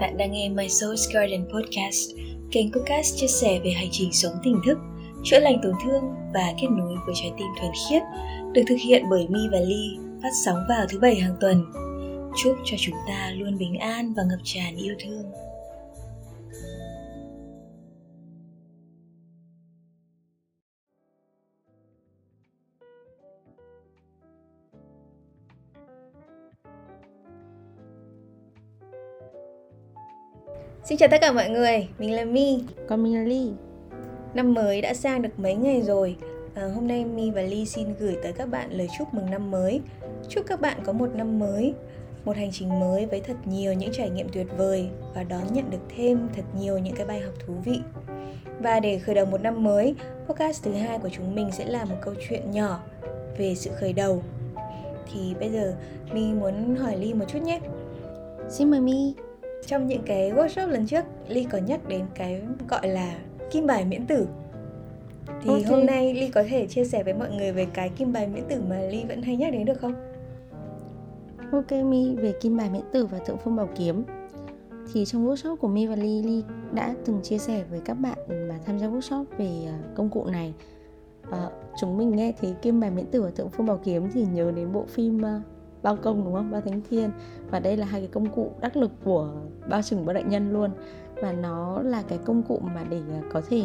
Bạn đang nghe My Soul's Garden Podcast, kênh podcast chia sẻ về hành trình sống tỉnh thức, chữa lành tổn thương và kết nối với trái tim thuần khiết, được thực hiện bởi Mi và Ly, phát sóng vào thứ bảy hàng tuần. Chúc cho chúng ta luôn bình an và ngập tràn yêu thương. Xin chào tất cả mọi người, mình là My Còn mình là Ly. Năm mới đã sang được mấy ngày rồi? À, Hôm nay My và Ly xin gửi tới các bạn lời chúc mừng năm mới. Chúc các bạn có một năm mới Một hành trình mới với thật nhiều những trải nghiệm tuyệt vời Và đón nhận được thêm thật nhiều những cái bài học thú vị. Và để khởi đầu một năm mới Podcast thứ hai của chúng mình sẽ là một câu chuyện nhỏ về sự khởi đầu. Thì bây giờ My muốn hỏi Ly một chút nhé. Xin mời My trong những cái workshop lần trước ly có nhắc đến cái gọi là kim bài miễn tử. Thì okay. hôm nay ly có thể chia sẻ với mọi người về cái kim bài miễn tử mà ly vẫn hay nhắc đến được không? Ok mi về kim bài miễn tử và thượng phương bảo kiếm. Thì trong workshop của mi và ly ly đã từng chia sẻ với các bạn mà tham gia workshop về à, công cụ này. À, chúng mình nghe thấy kim bài miễn tử và thượng phương bảo kiếm thì nhớ đến bộ phim uh, bao công đúng không? Bao thánh thiên. Và đây là hai cái công cụ đắc lực của bao trừng bao đại nhân luôn. Và nó là cái công cụ mà để à, có thể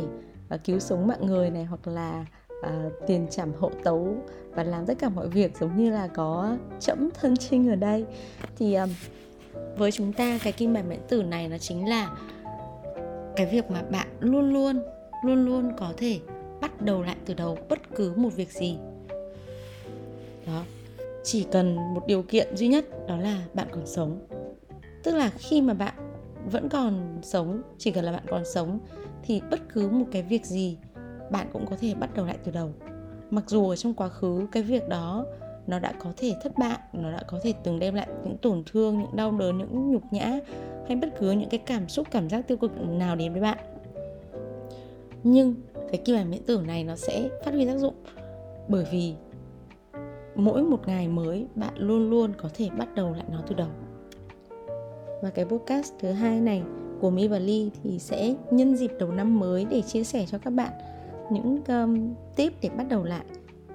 à, cứu sống mạng người này hoặc là uh, tiền trảm hậu tấu và làm tất cả mọi việc giống như là có chẫm thân trinh ở đây. Thì um, với chúng ta cái kim bài mệnh tử này nó chính là cái việc mà bạn luôn luôn luôn luôn có thể bắt đầu lại từ đầu bất cứ một việc gì. Đó chỉ cần một điều kiện duy nhất, đó là bạn còn sống. Tức là khi mà bạn vẫn còn sống, chỉ cần là bạn còn sống, thì bất cứ một cái việc gì, bạn cũng có thể bắt đầu lại từ đầu. Mặc dù ở trong quá khứ, cái việc đó, nó đã có thể thất bại, nó đã có thể từng đem lại những tổn thương, những đau đớn, những nhục nhã, hay bất cứ những cái cảm xúc, cảm giác tiêu cực nào đến với bạn. Nhưng cái kim bản miễn tử này nó sẽ phát huy tác dụng bởi vì mỗi một ngày mới bạn luôn luôn có thể bắt đầu lại nó từ đầu. Và cái podcast thứ hai này của Mi và Ly thì sẽ nhân dịp đầu năm mới để chia sẻ cho các bạn những um, tip để bắt đầu lại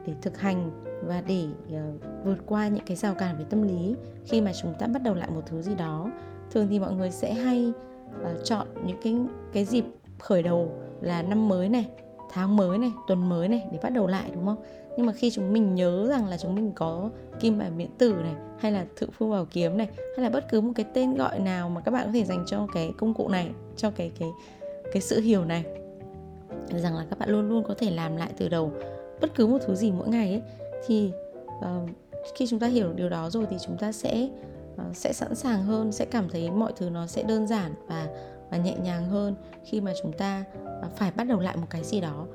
để thực hành và để uh, vượt qua những cái rào cản về tâm lý khi mà chúng ta bắt đầu lại một thứ gì đó. Thường thì mọi người sẽ hay uh, chọn những cái cái dịp khởi đầu là năm mới này tháng mới này tuần mới này để bắt đầu lại đúng không? Nhưng mà khi chúng mình nhớ rằng là chúng mình có kim bài miễn tử này hay là thượng phương bảo kiếm này hay là bất cứ một cái tên gọi nào mà các bạn có thể dành cho cái công cụ này cho cái cái cái sự hiểu này rằng là các bạn luôn luôn có thể làm lại từ đầu bất cứ một thứ gì mỗi ngày ấy thì uh, khi chúng ta hiểu điều đó rồi thì chúng ta sẽ uh, sẽ sẵn sàng hơn sẽ cảm thấy mọi thứ nó sẽ đơn giản và và nhẹ nhàng hơn khi mà chúng ta uh, phải bắt đầu lại một cái gì đó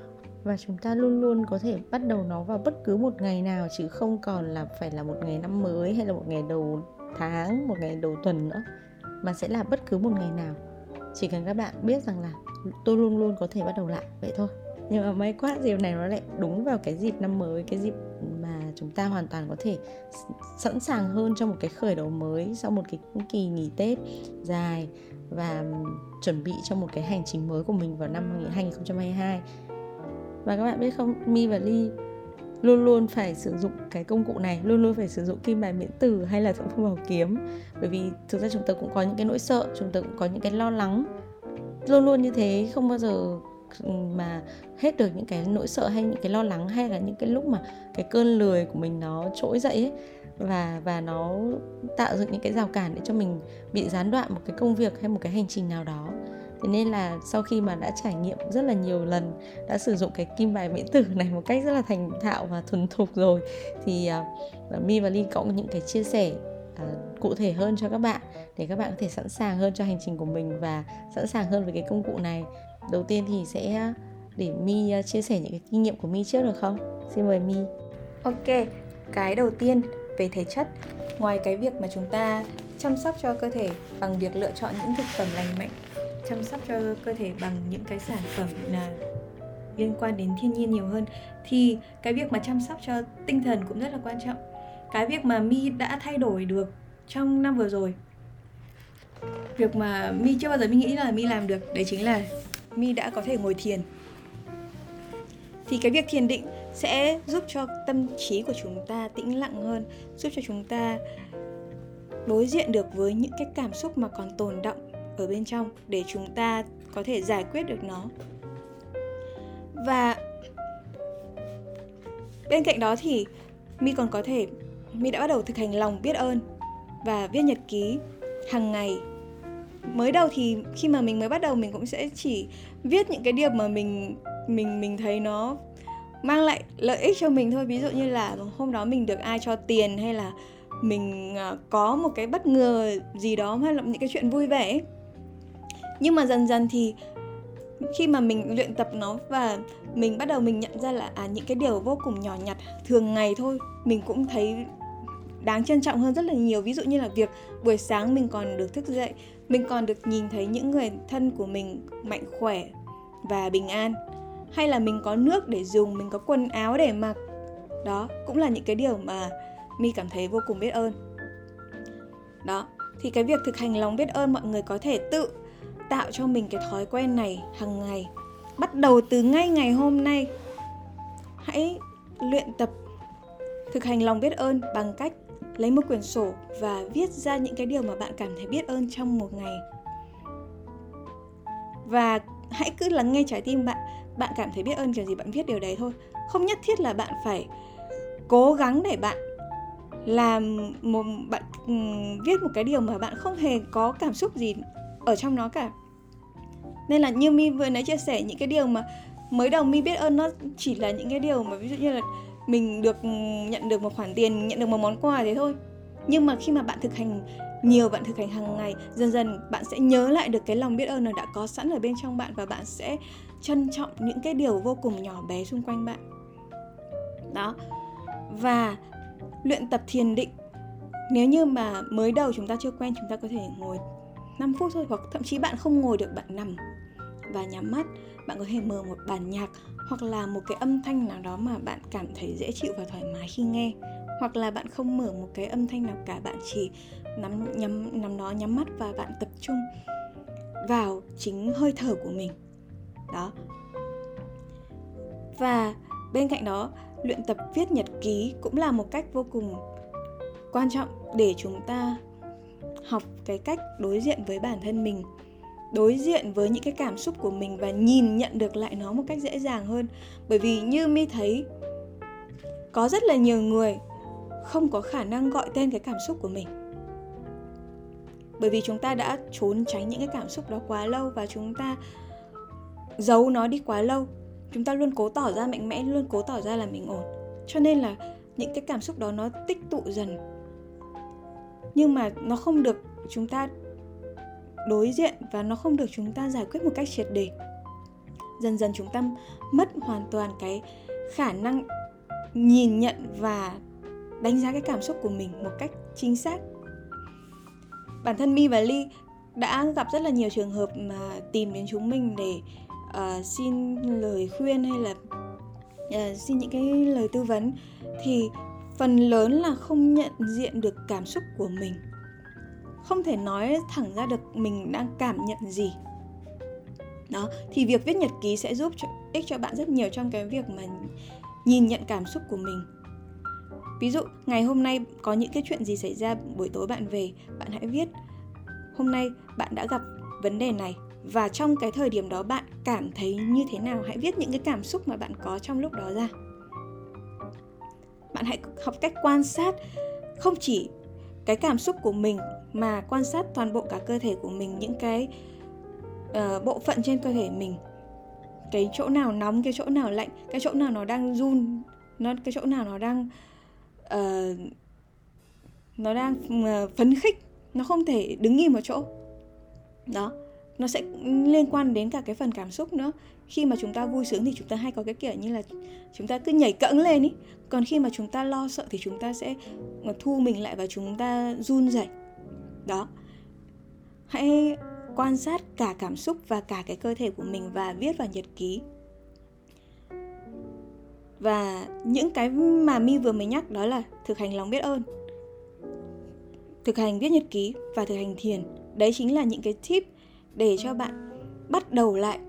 và chúng ta luôn luôn có thể bắt đầu nó vào bất cứ một ngày nào, chứ không còn là phải là một ngày năm mới hay là một ngày đầu tháng, một ngày đầu tuần nữa, mà sẽ là bất cứ một ngày nào. Chỉ cần các bạn biết rằng là tôi luôn luôn có thể bắt đầu lại, vậy thôi. Nhưng mà may quá, dịp này nó lại đúng vào cái dịp năm mới, cái dịp mà chúng ta hoàn toàn có thể sẵn sàng hơn cho một cái khởi đầu mới sau một cái kỳ nghỉ tết dài và chuẩn bị cho một cái hành trình mới của mình vào năm 2022 và các bạn biết không, mi và ly luôn luôn phải sử dụng cái công cụ này, luôn luôn phải sử dụng kim bài miễn tử hay là thượng phong bảo kiếm. Bởi vì thực ra chúng ta cũng có những cái nỗi sợ, chúng ta cũng có những cái lo lắng. Luôn luôn như thế, không bao giờ ừ, mà hết được những cái nỗi sợ hay những cái lo lắng hay là những cái lúc mà cái cơn lười của mình nó trỗi dậy ấy. Và và nó tạo dựng những cái rào cản để cho mình bị gián đoạn một cái công việc hay một cái hành trình nào đó thế nên là sau khi mà đã trải nghiệm rất là nhiều lần đã sử dụng cái kim bài miễn tử này một cách rất là thành thạo và thuần thục rồi thì uh, mi và ly có những cái chia sẻ uh, cụ thể hơn cho các bạn để các bạn có thể sẵn sàng hơn cho hành trình của mình và sẵn sàng hơn với cái công cụ này. Đầu tiên thì sẽ để mi uh, chia sẻ những cái kinh nghiệm của mi trước được không? Xin mời mi. Ok cái đầu tiên về thể chất. Ngoài cái việc mà chúng ta chăm sóc cho cơ thể bằng việc lựa chọn những thực phẩm lành mạnh chăm sóc cho cơ thể bằng những cái sản phẩm là liên quan đến thiên nhiên nhiều hơn, thì cái việc mà chăm sóc cho tinh thần cũng rất là quan trọng. Cái việc mà mi đã thay đổi được trong năm vừa rồi, việc mà mi chưa bao giờ mi nghĩ là mi làm được, đấy chính là mi đã có thể ngồi thiền. Thì cái việc thiền định sẽ giúp cho tâm trí của chúng ta tĩnh lặng hơn, giúp cho chúng ta đối diện được với những cái cảm xúc mà còn tồn động ở bên trong để chúng ta có thể giải quyết được nó. Và bên cạnh đó thì mi còn có thể, mi đã bắt đầu thực hành lòng biết ơn và viết nhật ký hàng ngày. Mới đầu thì khi mà mình mới bắt đầu mình cũng sẽ chỉ viết những cái điều mà mình mình mình thấy nó mang lại lợi ích cho mình thôi. Ví dụ như là hôm đó mình được ai cho tiền hay là mình à, có một cái bất ngờ gì đó hay là những cái chuyện vui vẻ nhưng mà dần dần thì khi mà mình luyện tập nó và mình bắt đầu mình nhận ra là à những cái điều vô cùng nhỏ nhặt, thường ngày thôi, mình cũng thấy đáng trân trọng hơn rất là nhiều. Ví dụ như là việc buổi sáng mình còn được thức dậy, mình còn được nhìn thấy những người thân của mình mạnh khỏe và bình an. Hay là mình có nước để dùng, mình có quần áo để mặc. Đó, cũng là những cái điều mà mi cảm thấy vô cùng biết ơn. Đó, thì cái việc thực hành lòng biết ơn mọi người có thể tự tạo cho mình cái thói quen này hàng ngày. Bắt đầu từ ngay ngày hôm nay, hãy luyện tập, thực hành lòng biết ơn bằng cách lấy một quyển sổ và viết ra những cái điều mà bạn cảm thấy biết ơn trong một ngày. Và hãy cứ lắng nghe trái tim bạn. Bạn cảm thấy biết ơn kiểu gì bạn viết điều đấy thôi. Không nhất thiết là bạn phải cố gắng để bạn làm một, bạn ừ, viết một cái điều mà bạn không hề có cảm xúc gì ở trong nó cả. Nên là như mi vừa nãy chia sẻ, những cái điều mà mới đầu mi biết ơn nó chỉ là những cái điều mà ví dụ như là mình được nhận được một khoản tiền, nhận được một món quà thế thôi. Nhưng mà khi mà bạn thực hành, nhiều bạn thực hành hàng ngày, dần dần bạn sẽ nhớ lại được cái lòng biết ơn nó đã có sẵn ở bên trong bạn và bạn sẽ trân trọng những cái điều vô cùng nhỏ bé xung quanh bạn. Đó. Và luyện tập thiền định, nếu như mà mới đầu chúng ta chưa quen, chúng ta có thể ngồi 5 phút thôi, hoặc thậm chí bạn không ngồi được, bạn nằm và nhắm mắt. Bạn có thể mở một bản nhạc hoặc là một cái âm thanh nào đó mà bạn cảm thấy dễ chịu và thoải mái khi nghe. Hoặc là bạn không mở một cái âm thanh nào cả, bạn chỉ nắm, nhắm, nắm nó, nhắm mắt và bạn tập trung vào chính hơi thở của mình. Đó. Và bên cạnh đó, luyện tập viết nhật ký cũng là một cách vô cùng quan trọng để chúng ta học cái cách đối diện với bản thân mình, đối diện với những cái cảm xúc của mình và nhìn nhận được lại nó một cách dễ dàng hơn. Bởi vì như mi thấy, có rất là nhiều người không có khả năng gọi tên cái cảm xúc của mình. Bởi vì chúng ta đã trốn tránh những cái cảm xúc đó quá lâu và chúng ta giấu nó đi quá lâu. Chúng ta luôn cố tỏ ra mạnh mẽ, luôn cố tỏ ra là mình ổn. Cho nên là những cái cảm xúc đó nó tích tụ dần nhưng mà nó không được chúng ta đối diện và nó không được chúng ta giải quyết một cách triệt để. Dần dần chúng ta mất hoàn toàn cái khả năng nhìn nhận và đánh giá cái cảm xúc của mình một cách chính xác. Bản thân mi và ly đã gặp rất là nhiều trường hợp mà tìm đến chúng mình để uh, xin lời khuyên hay là uh, xin những cái lời tư vấn. Thì phần lớn là không nhận diện được cảm xúc của mình. Không thể nói thẳng ra được mình đang cảm nhận gì. Đó thì việc viết nhật ký sẽ giúp cho, ích cho bạn rất nhiều trong cái việc mà nhìn nhận cảm xúc của mình. Ví dụ ngày hôm nay có những cái chuyện gì xảy ra buổi tối bạn về bạn hãy viết hôm nay bạn đã gặp vấn đề này. Và trong cái thời điểm đó bạn cảm thấy như thế nào? Hãy viết những cái cảm xúc mà bạn có trong lúc đó ra bạn hãy học cách quan sát không chỉ cái cảm xúc của mình mà quan sát toàn bộ cả cơ thể của mình những cái uh, bộ phận trên cơ thể mình. Cái chỗ nào nóng cái chỗ nào lạnh cái chỗ nào nó đang run nó cái chỗ nào nó đang uh, nó đang uh, phấn khích nó không thể đứng im một chỗ đó nó sẽ liên quan đến cả cái phần cảm xúc nữa. Khi mà chúng ta vui sướng thì chúng ta hay có cái kiểu như là chúng ta cứ nhảy cẫng lên ý. Còn khi mà chúng ta lo sợ thì chúng ta sẽ ờ, thu mình lại và chúng ta run rẩy. Đó. Hãy quan sát cả cảm xúc và cả cái cơ thể của mình và viết vào nhật ký. Và những cái mà mi vừa mới nhắc đó là thực hành lòng biết ơn, thực hành viết nhật ký và thực hành thiền. Đấy chính là những cái tip để cho bạn bắt đầu lại.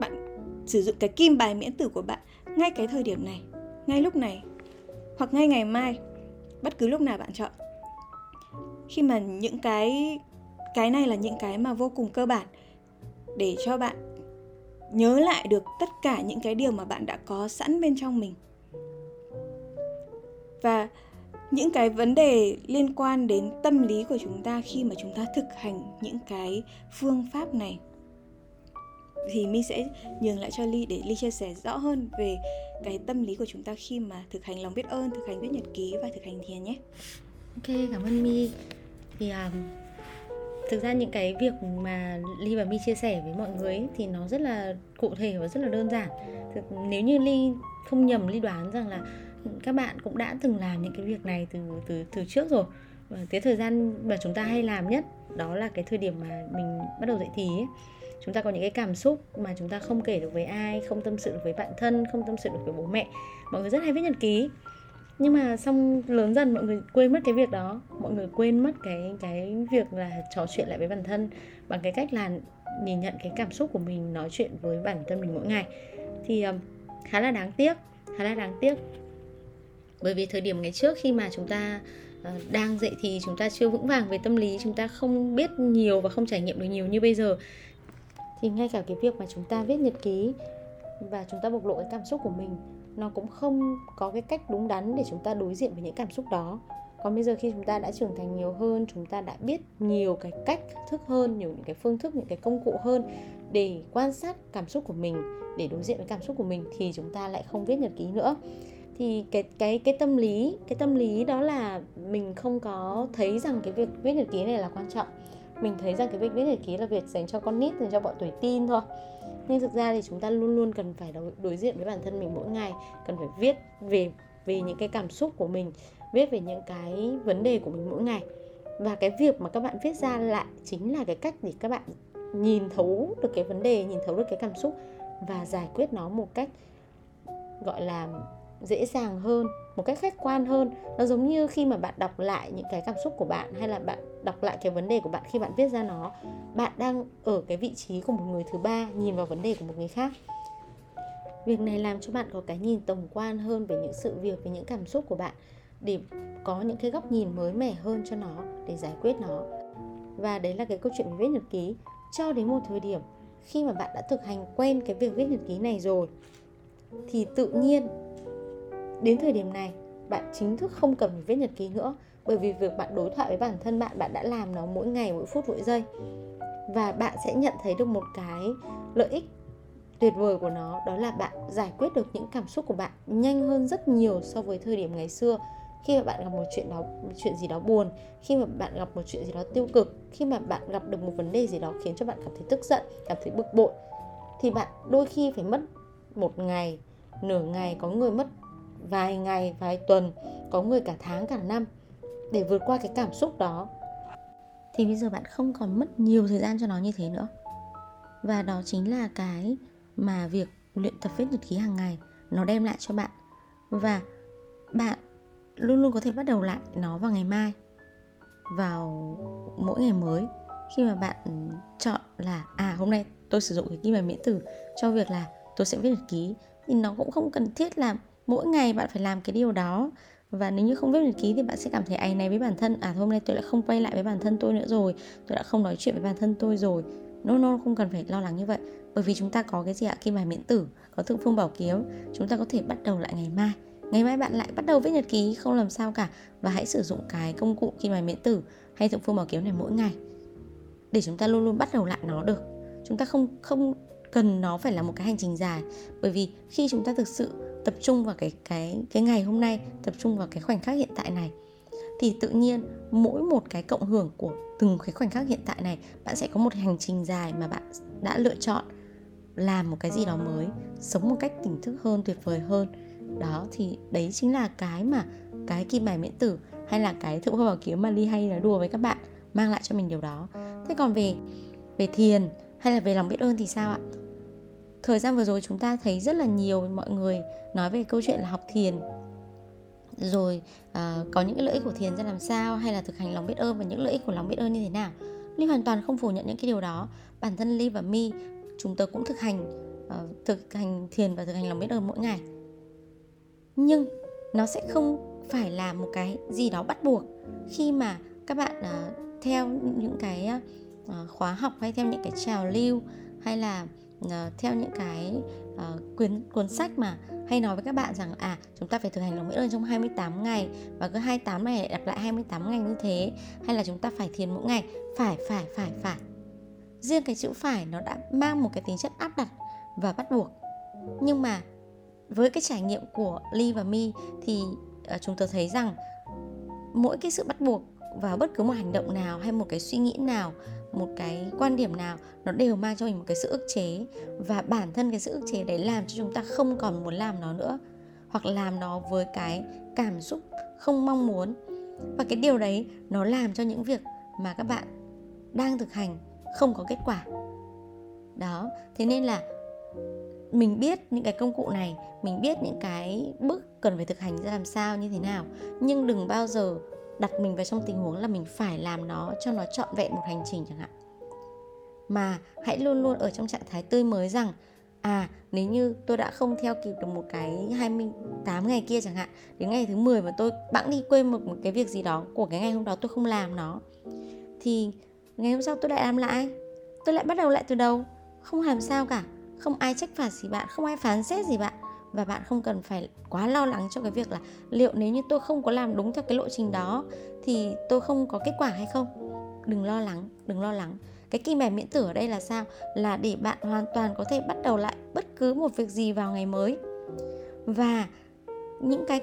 Bạn sử dụng cái kim bài miễn tử của bạn ngay cái thời điểm này, ngay lúc này, hoặc ngay ngày mai, bất cứ lúc nào bạn chọn. Khi mà những cái cái này là những cái mà vô cùng cơ bản để cho bạn nhớ lại được tất cả những cái điều mà bạn đã có sẵn bên trong mình. Và những cái vấn đề liên quan đến tâm lý của chúng ta khi mà chúng ta thực hành những cái phương pháp này. Thì mi sẽ nhường lại cho ly để ly chia sẻ rõ hơn về cái tâm lý của chúng ta khi mà thực hành lòng biết ơn thực hành viết nhật ký và thực hành thiền nhé. Ok cảm ơn mi thì um, thực ra những cái việc mà ly và mi chia sẻ với mọi người ấy, thì nó rất là cụ thể và rất là đơn giản. Thực, nếu như ly không nhầm ly đoán rằng là các bạn cũng đã từng làm những cái việc này từ từ từ trước rồi. Và cái thời gian mà chúng ta hay làm nhất, đó là cái thời điểm mà mình bắt đầu dậy thì ấy. chúng ta có những cái cảm xúc mà chúng ta không kể được với ai, không tâm sự được với bạn thân, không tâm sự được với bố mẹ. Mọi người rất hay viết nhật ký. Nhưng mà xong lớn dần mọi người quên mất cái việc đó. Mọi người quên mất cái cái việc là trò chuyện lại với bản thân bằng cái cách là nhìn nhận cái cảm xúc của mình, nói chuyện với bản thân mình mỗi ngày. Thì ờ, khá là đáng tiếc, khá là đáng tiếc bởi vì thời điểm ngày trước khi mà chúng ta ờ, đang dậy thì chúng ta chưa vững vàng về tâm lý, chúng ta không biết nhiều và không trải nghiệm được nhiều như bây giờ. Thì ngay cả cái việc mà chúng ta viết nhật ký và chúng ta bộc lộ cái cảm xúc của mình, nó cũng không có cái cách đúng đắn để chúng ta đối diện với những cảm xúc đó. Còn bây giờ khi chúng ta đã trưởng thành nhiều hơn, chúng ta đã biết nhiều cái cách thức hơn, nhiều những cái phương thức, những cái công cụ hơn để quan sát cảm xúc của mình, để đối diện với cảm xúc của mình, thì chúng ta lại không viết nhật ký nữa thì cái cái cái tâm lý cái tâm lý đó là mình không có thấy rằng cái việc viết nhật ký này là quan trọng. Mình thấy rằng cái việc viết nhật ký là việc dành cho con nít dành cho bọn tuổi teen thôi. Nhưng thực ra thì chúng ta luôn luôn cần phải đối, đối diện với bản thân mình mỗi ngày cần phải viết về về những cái cảm xúc của mình viết về những cái vấn đề của mình mỗi ngày. Và cái việc mà các bạn viết ra lại chính là cái cách để các bạn nhìn thấu được cái vấn đề nhìn thấu được cái cảm xúc và giải quyết nó một cách gọi là dễ dàng hơn, một cách khách quan hơn. Nó giống như khi mà bạn đọc lại những cái cảm xúc của bạn, hay là bạn đọc lại cái vấn đề của bạn khi bạn viết ra nó, bạn đang ở cái vị trí của một người thứ ba, nhìn vào vấn đề của một người khác. Việc này làm cho bạn có cái nhìn tổng quan hơn về những sự việc, về những cảm xúc của bạn, để có những cái góc nhìn mới mẻ hơn cho nó, để giải quyết nó. Và đấy là cái câu chuyện về viết nhật ký. Cho đến một thời điểm khi mà bạn đã thực hành quen cái việc viết nhật ký này rồi, thì tự nhiên đến thời điểm này, bạn chính thức không cần phải viết nhật ký nữa, bởi vì việc bạn đối thoại với bản thân bạn bạn đã làm nó mỗi ngày, mỗi phút, mỗi giây. Và bạn sẽ nhận thấy được một cái lợi ích tuyệt vời của nó, đó là bạn giải quyết được những cảm xúc của bạn nhanh hơn rất nhiều so với thời điểm ngày xưa. Khi mà bạn gặp một chuyện đó một chuyện gì đó buồn, khi mà bạn gặp một chuyện gì đó tiêu cực, khi mà bạn gặp được một vấn đề gì đó khiến cho bạn cảm thấy tức giận, cảm thấy bực bội, thì bạn đôi khi phải mất một ngày, nửa ngày có người mất vài ngày, vài tuần, có người cả tháng, cả năm để vượt qua cái cảm xúc đó. Thì bây giờ bạn không còn mất nhiều thời gian cho nó như thế nữa. Và đó chính là cái mà việc luyện tập viết nhật ký hàng ngày nó đem lại cho bạn. Và bạn luôn luôn có thể bắt đầu lại nó vào ngày mai, vào mỗi ngày mới. Khi mà bạn chọn là à hôm nay tôi sử dụng cái kim bài miễn tử cho việc là tôi sẽ viết nhật ký, thì nó cũng không cần thiết là mỗi ngày bạn phải làm cái điều đó. Và nếu như không viết nhật ký thì bạn sẽ cảm thấy áy này với bản thân. À hôm nay tôi đã không quay lại với bản thân tôi nữa rồi. Tôi đã không nói chuyện với bản thân tôi rồi. No no, không cần phải lo lắng như vậy. Bởi vì chúng ta có cái gì ạ? Kim bài miễn tử, có thượng phương bảo kiếm. Chúng ta có thể bắt đầu lại ngày mai. Ngày mai bạn lại bắt đầu viết nhật ký, không làm sao cả. Và hãy sử dụng cái công cụ kim bài miễn tử hay thượng phương bảo kiếm này mỗi ngày. Để chúng ta luôn luôn bắt đầu lại nó được. Chúng ta không không cần nó phải là một cái hành trình dài. Bởi vì khi chúng ta thực sự tập trung vào cái cái cái ngày hôm nay, tập trung vào cái khoảnh khắc hiện tại này. Thì tự nhiên mỗi một cái cộng hưởng của từng cái khoảnh khắc hiện tại này, bạn sẽ có một hành trình dài mà bạn đã lựa chọn làm một cái gì đó mới, sống một cách tỉnh thức hơn, tuyệt vời hơn. Đó, thì đấy chính là cái mà, cái kim bài miễn tử hay là cái thượng hoa bảo kiếm mà ly hay nói đùa với các bạn, mang lại cho mình điều đó. Thế còn về về thiền hay là về lòng biết ơn thì sao ạ? Thời gian vừa rồi chúng ta thấy rất là nhiều mọi người nói về câu chuyện là học thiền. Rồi uh, có những cái lợi ích của thiền ra làm sao hay là thực hành lòng biết ơn và những lợi ích của lòng biết ơn như thế nào? Ly hoàn toàn không phủ nhận những cái điều đó. Bản thân ly và mi chúng tôi cũng thực hành uh, thực hành thiền và thực hành lòng biết ơn mỗi ngày. Nhưng nó sẽ không phải là một cái gì đó bắt buộc khi mà các bạn uh, theo những cái uh, khóa học hay theo những cái trào lưu hay là uh, theo những cái ờ, uh, cuốn cuốn sách mà hay nói với các bạn rằng à chúng ta phải thực hành lòng biết ơn trong 28 ngày và cứ 28 ngày đặt lại 28 ngày như thế hay là chúng ta phải thiền mỗi ngày? Phải phải phải phải. Riêng cái chữ phải nó đã mang một cái tính chất áp đặt và bắt buộc. Nhưng mà với cái trải nghiệm của Ly và Mi thì uh, chúng tôi thấy rằng mỗi cái sự bắt buộc vào bất cứ một hành động nào hay một cái suy nghĩ nào một cái quan điểm nào, nó đều mang cho mình một cái sự ức chế. Và bản thân cái sự ức chế đấy làm cho chúng ta không còn muốn làm nó nữa, hoặc làm nó với cái cảm xúc không mong muốn. Và cái điều đấy nó làm cho những việc mà các bạn đang thực hành không có kết quả. Đó, thế nên là mình biết những cái công cụ này, mình biết những cái bước cần phải thực hành ra làm sao như thế nào. Nhưng đừng bao giờ đặt mình vào trong tình huống là mình phải làm nó cho nó trọn vẹn một hành trình chẳng hạn. Mà hãy luôn luôn ở trong trạng thái tươi mới rằng à nếu như tôi đã không theo kịp được một cái 28 ngày kia chẳng hạn đến ngày thứ 10 mà tôi bẵng đi quên một, một cái việc gì đó của cái ngày hôm đó tôi không làm nó thì ngày hôm sau tôi lại làm lại. Tôi lại bắt đầu lại từ đầu. Không làm sao cả. Không ai trách phạt gì bạn không ai phán xét gì bạn và bạn không cần phải quá lo lắng cho cái việc là liệu nếu như tôi không có làm đúng theo cái lộ trình đó thì tôi không có kết quả hay không? Đừng lo lắng, đừng lo lắng. Cái kim bài miễn tử ở đây là sao? Là để bạn hoàn toàn có thể bắt đầu lại bất cứ một việc gì vào ngày mới. Và những cái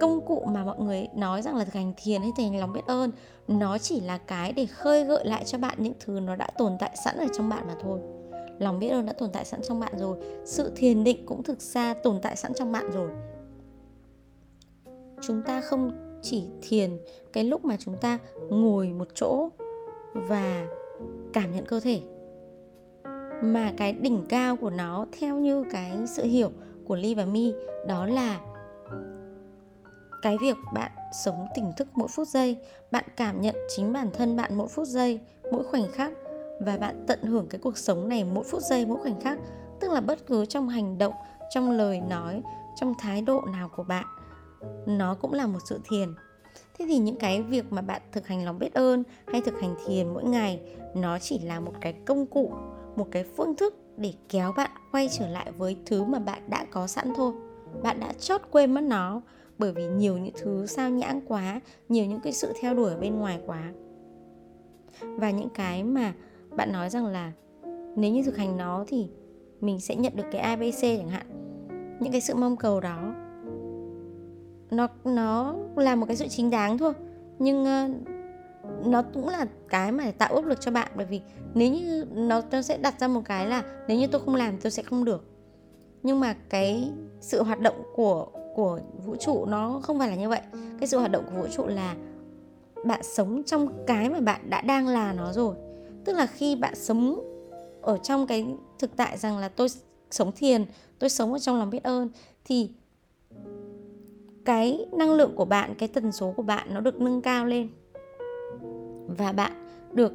công cụ mà mọi người nói rằng là thực hành thiền hay thực hành lòng biết ơn, nó chỉ là cái để khơi gợi lại cho bạn những thứ nó đã tồn tại sẵn ở trong bạn mà thôi lòng biết ơn đã tồn tại sẵn trong bạn rồi. Sự thiền định cũng thực ra tồn tại sẵn trong bạn rồi. Chúng ta không chỉ thiền, cái lúc mà chúng ta ngồi một chỗ và cảm nhận cơ thể, mà cái đỉnh cao của nó theo như cái sự hiểu của Ly và Mi, đó là cái việc bạn sống tỉnh thức mỗi phút giây, bạn cảm nhận chính bản thân bạn mỗi phút giây, mỗi khoảnh khắc và bạn tận hưởng cái cuộc sống này mỗi phút giây, mỗi khoảnh khắc, tức là bất cứ trong hành động, trong lời nói, trong thái độ nào của bạn, nó cũng là một sự thiền. Thế thì những cái việc mà bạn thực hành lòng biết ơn hay thực hành thiền mỗi ngày, nó chỉ là một cái công cụ, một cái phương thức để kéo bạn quay trở lại với thứ mà bạn đã có sẵn thôi. Bạn đã chót quên mất nó bởi vì nhiều những thứ sao nhãng quá, nhiều những cái sự theo đuổi ở bên ngoài quá. Và những cái mà bạn nói rằng là nếu như thực hành nó thì mình sẽ nhận được cái abc chẳng hạn. Những cái sự mong cầu đó nó nó là một cái sự chính đáng thôi. Nhưng uh, nó cũng là cái mà tạo áp lực cho bạn. Bởi vì nếu như nó nó sẽ đặt ra một cái là nếu như tôi không làm tôi sẽ không được. Nhưng mà cái sự hoạt động của của vũ trụ nó không phải là như vậy. Cái sự hoạt động của vũ trụ là bạn sống trong cái mà bạn đã đang là nó rồi tức là khi bạn sống ở trong cái thực tại rằng là tôi sống thiền, tôi sống ở trong lòng biết ơn, thì cái năng lượng của bạn, cái tần số của bạn nó được nâng cao lên. Và bạn được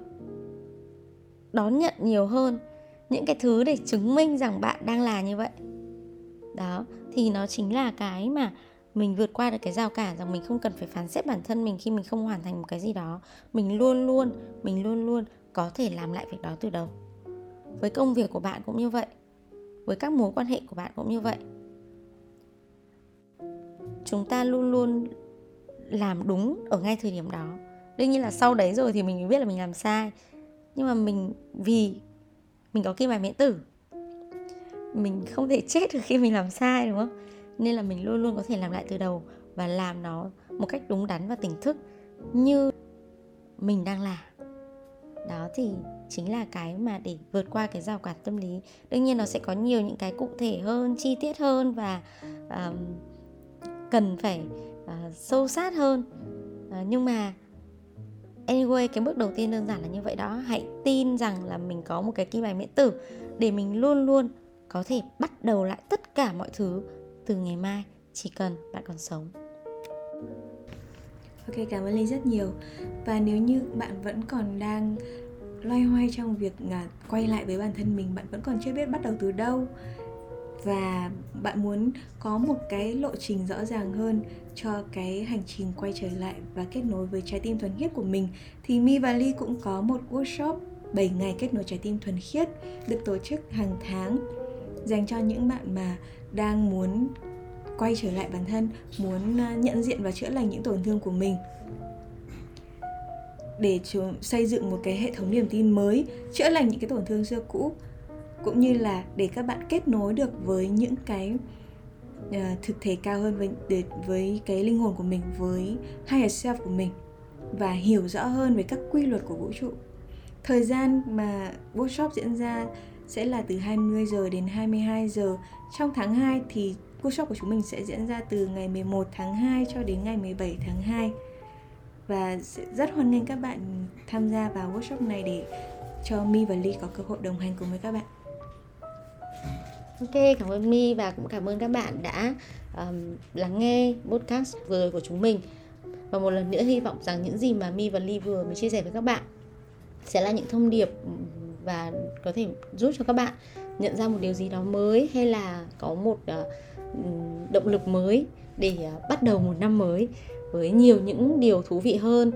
đón nhận nhiều hơn những cái thứ để chứng minh rằng bạn đang là như vậy. Đó, thì nó chính là cái mà mình vượt qua được cái rào cản rằng mình không cần phải phán xét bản thân mình khi mình không hoàn thành một cái gì đó. Mình luôn luôn, mình luôn luôn có thể làm lại việc đó từ đầu. Với công việc của bạn cũng như vậy. Với các mối quan hệ của bạn cũng như vậy. Chúng ta luôn luôn làm đúng ở ngay thời điểm đó. Đương nhiên là sau đấy rồi thì mình mới biết là mình làm sai. Nhưng mà mình, vì mình có kim bài miễn tử. Mình không thể chết được khi mình làm sai, đúng không? Nên là mình luôn luôn có thể làm lại từ đầu và làm nó một cách đúng đắn và tỉnh thức như mình đang làm đó thì chính là cái mà để vượt qua cái rào cản tâm lý. Đương nhiên nó sẽ có nhiều những cái cụ thể hơn chi tiết hơn và um, cần phải uh, sâu sát hơn. Uh, nhưng mà anyway cái bước đầu tiên đơn giản là như vậy đó. Hãy tin rằng là mình có một cái kim bài miễn tử để mình luôn luôn có thể bắt đầu lại tất cả mọi thứ từ ngày mai chỉ cần bạn còn sống. Ok, cảm ơn Ly rất nhiều. Và nếu như bạn vẫn còn đang loay hoay trong việc à, quay lại với bản thân mình, bạn vẫn còn chưa biết bắt đầu từ đâu và bạn muốn có một cái lộ trình rõ ràng hơn cho cái hành trình quay trở lại và kết nối với trái tim thuần khiết của mình thì Mi và Ly cũng có một workshop 7 ngày kết nối trái tim thuần khiết được tổ chức hàng tháng dành cho những bạn mà đang muốn quay trở lại bản thân, muốn à, nhận diện và chữa lành những tổn thương của mình để chúng xây dựng một cái hệ thống niềm tin mới, chữa lành những cái tổn thương xưa cũ cũng như là để các bạn kết nối được với những cái uh, thực thể cao hơn với để, với cái linh hồn của mình với higher self của mình và hiểu rõ hơn về các quy luật của vũ trụ. Thời gian mà workshop diễn ra sẽ là từ 20 giờ đến 22 giờ. Trong tháng 2 thì workshop của chúng mình sẽ diễn ra từ ngày 11 tháng 2 cho đến ngày 17 tháng 2. Và sẽ rất hoan nghênh các bạn tham gia vào workshop này để cho Mi và Ly có cơ hội đồng hành cùng với các bạn. Ok, cảm ơn Mi và cũng cảm ơn các bạn đã um, lắng nghe podcast vừa rồi của chúng mình. Và một lần nữa hy vọng rằng những gì mà Mi và Ly vừa mới chia sẻ với các bạn sẽ là những thông điệp và có thể giúp cho các bạn nhận ra một điều gì đó mới hay là có một uh, động lực mới để à, bắt đầu một năm mới với nhiều những điều thú vị hơn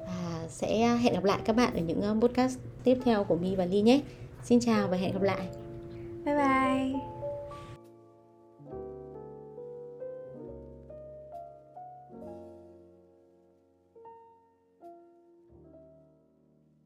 và sẽ hẹn gặp lại các bạn ở những à, podcast tiếp theo của My và Ly nhé. Xin chào và hẹn gặp lại. Bye bye.